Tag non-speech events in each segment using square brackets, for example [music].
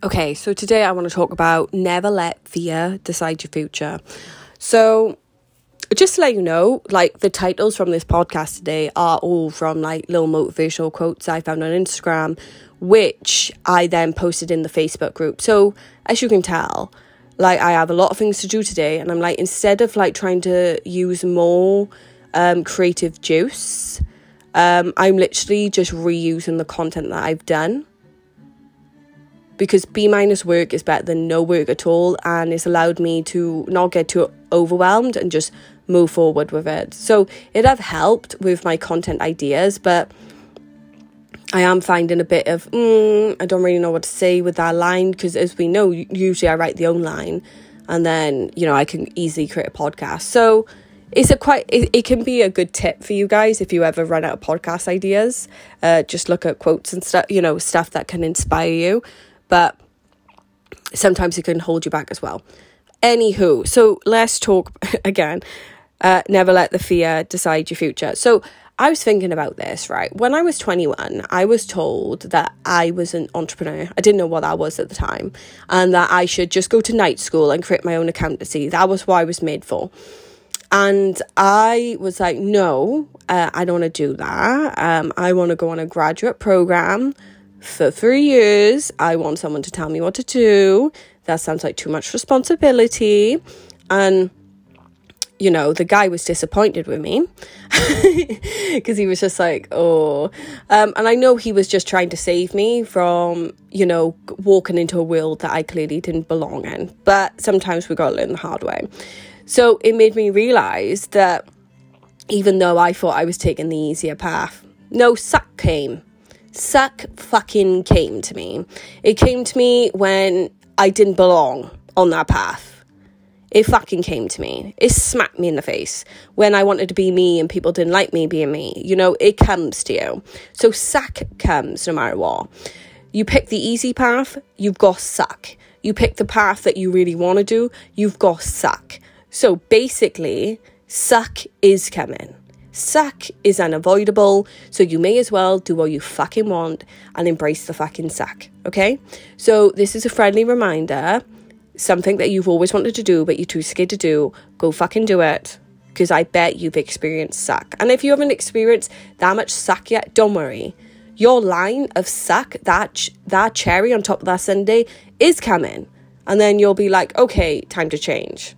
Okay, so today I want to talk about never let fear decide your future. So, just to let you know, like the titles from this podcast today are all from like little motivational quotes I found on Instagram, which I then posted in the Facebook group. So, as you can tell, like I have a lot of things to do today, and I'm like, instead of like trying to use more um, creative juice, um, I'm literally just reusing the content that I've done because B minus work is better than no work at all, and it's allowed me to not get too overwhelmed and just move forward with it. So it have helped with my content ideas, but I am finding a bit of mm, I don't really know what to say with that line because as we know, usually I write the own line, and then you know I can easily create a podcast. So it's a quite it, it can be a good tip for you guys if you ever run out of podcast ideas uh, just look at quotes and stuff you know stuff that can inspire you but sometimes it can hold you back as well. Anywho, so let's talk [laughs] again. Uh, never let the fear decide your future. So I was thinking about this, right? When I was 21, I was told that I was an entrepreneur. I didn't know what that was at the time, and that I should just go to night school and create my own accountancy. That was what I was made for. And I was like, no, uh, I don't want to do that. Um, I want to go on a graduate program for three years. I want someone to tell me what to do. That sounds like too much responsibility. And, you know, the guy was disappointed with me [laughs] because he was just like, oh. Um, and I know he was just trying to save me from, you know, walking into a world that I clearly didn't belong in. But sometimes we got to learn the hard way. So it made me realize that even though I thought I was taking the easier path, no suck came suck fucking came to me. It came to me when I didn't belong on that path. It fucking came to me. It smacked me in the face when I wanted to be me and people didn't like me being me. You know, it comes to you. So suck comes no matter what. You pick the easy path, you've got suck. You pick the path that you really want to do, you've got suck. So basically, suck is coming. Suck is unavoidable, so you may as well do what you fucking want and embrace the fucking suck, okay? So, this is a friendly reminder something that you've always wanted to do, but you're too scared to do, go fucking do it. Because I bet you've experienced suck. And if you haven't experienced that much suck yet, don't worry. Your line of suck, that, ch- that cherry on top of that sundae, is coming. And then you'll be like, okay, time to change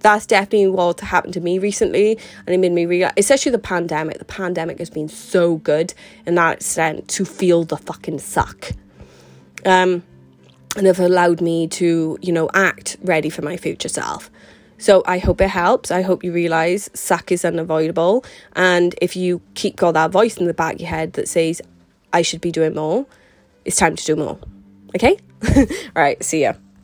that's definitely what happened to me recently and it made me realize especially the pandemic the pandemic has been so good in that extent to feel the fucking suck um and have allowed me to you know act ready for my future self so I hope it helps. I hope you realize suck is unavoidable. And if you keep got that voice in the back of your head that says, I should be doing more, it's time to do more. Okay? [laughs] All right, see ya.